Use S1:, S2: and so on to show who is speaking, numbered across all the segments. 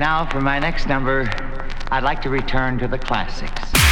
S1: now, for my next number, I'd like to return to the classics.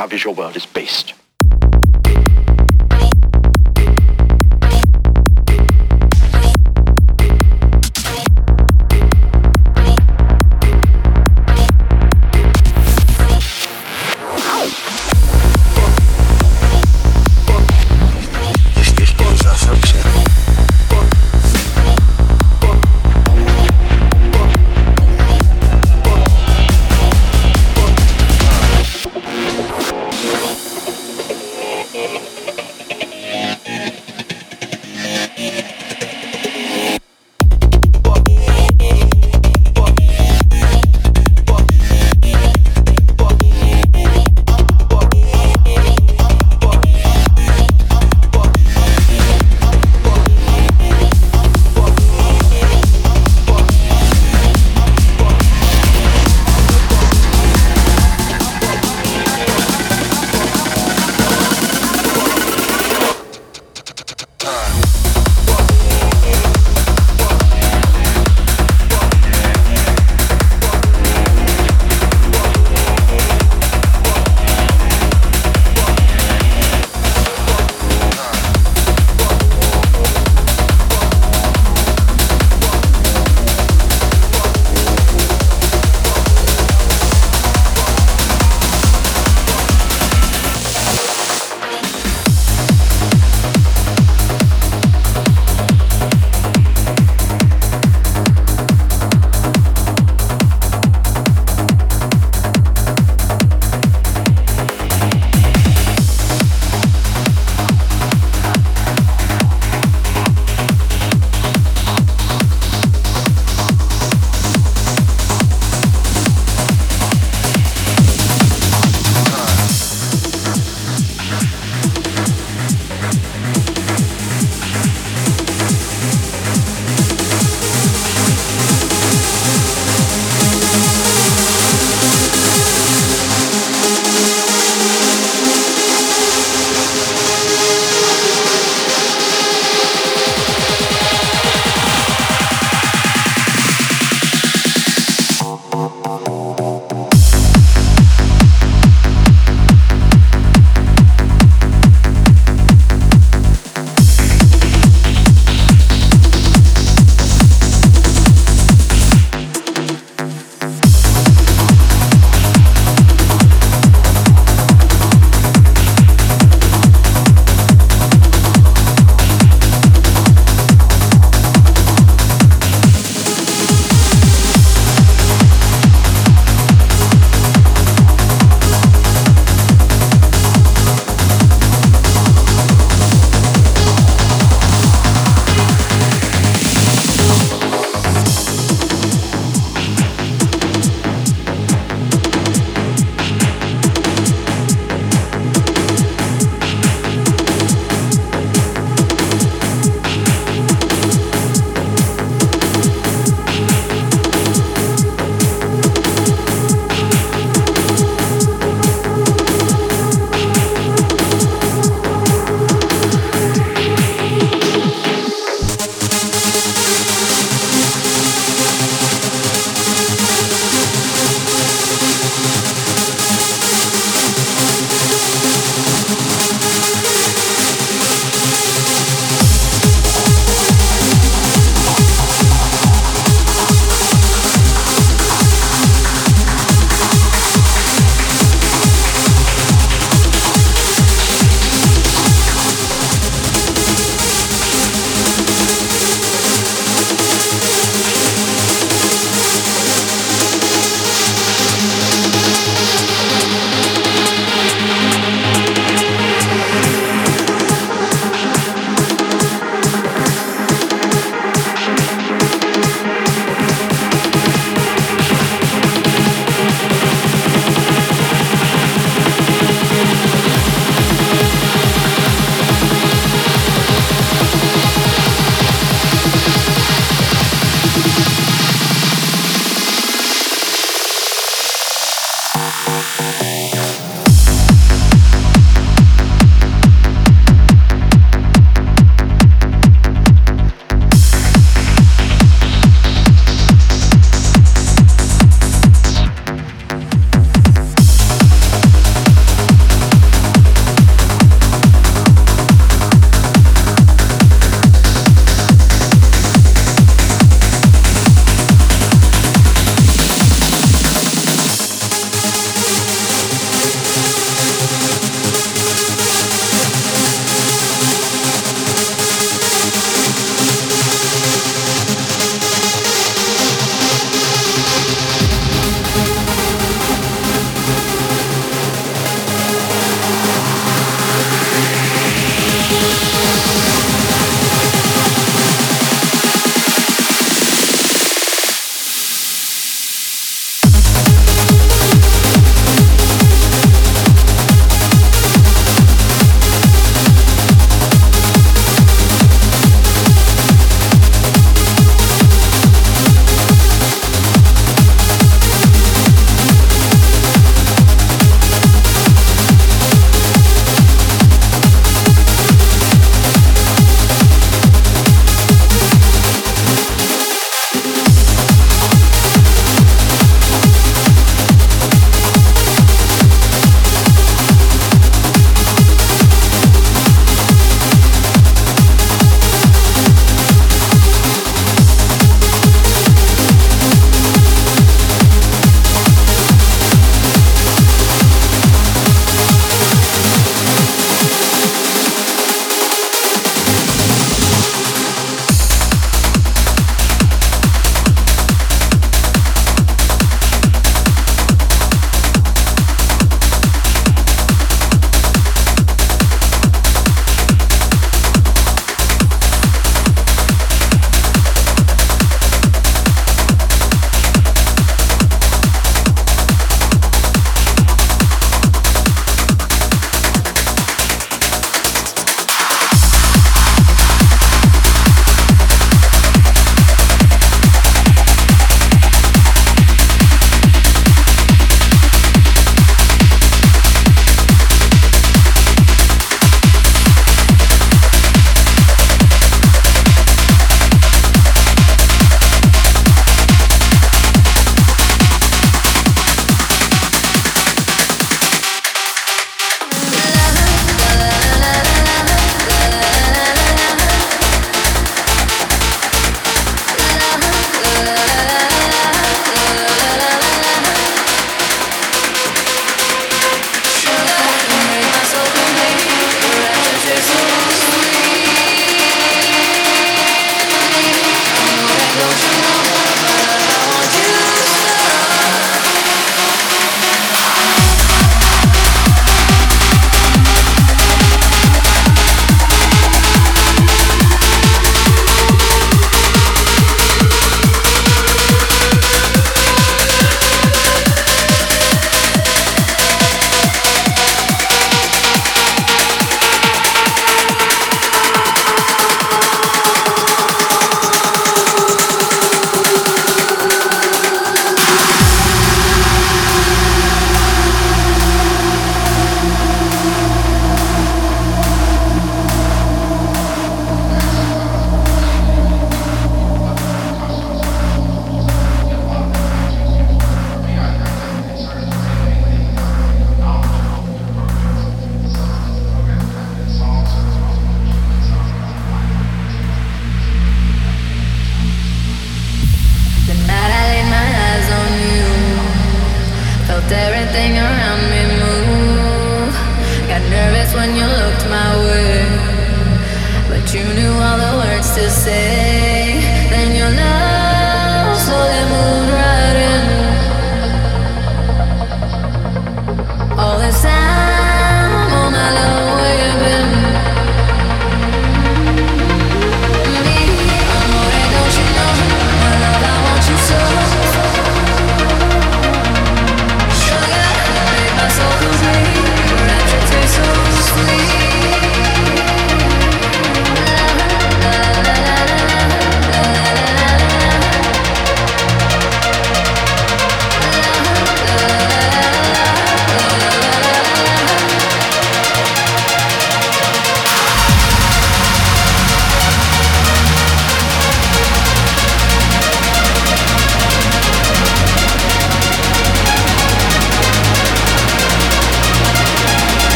S2: Our visual world is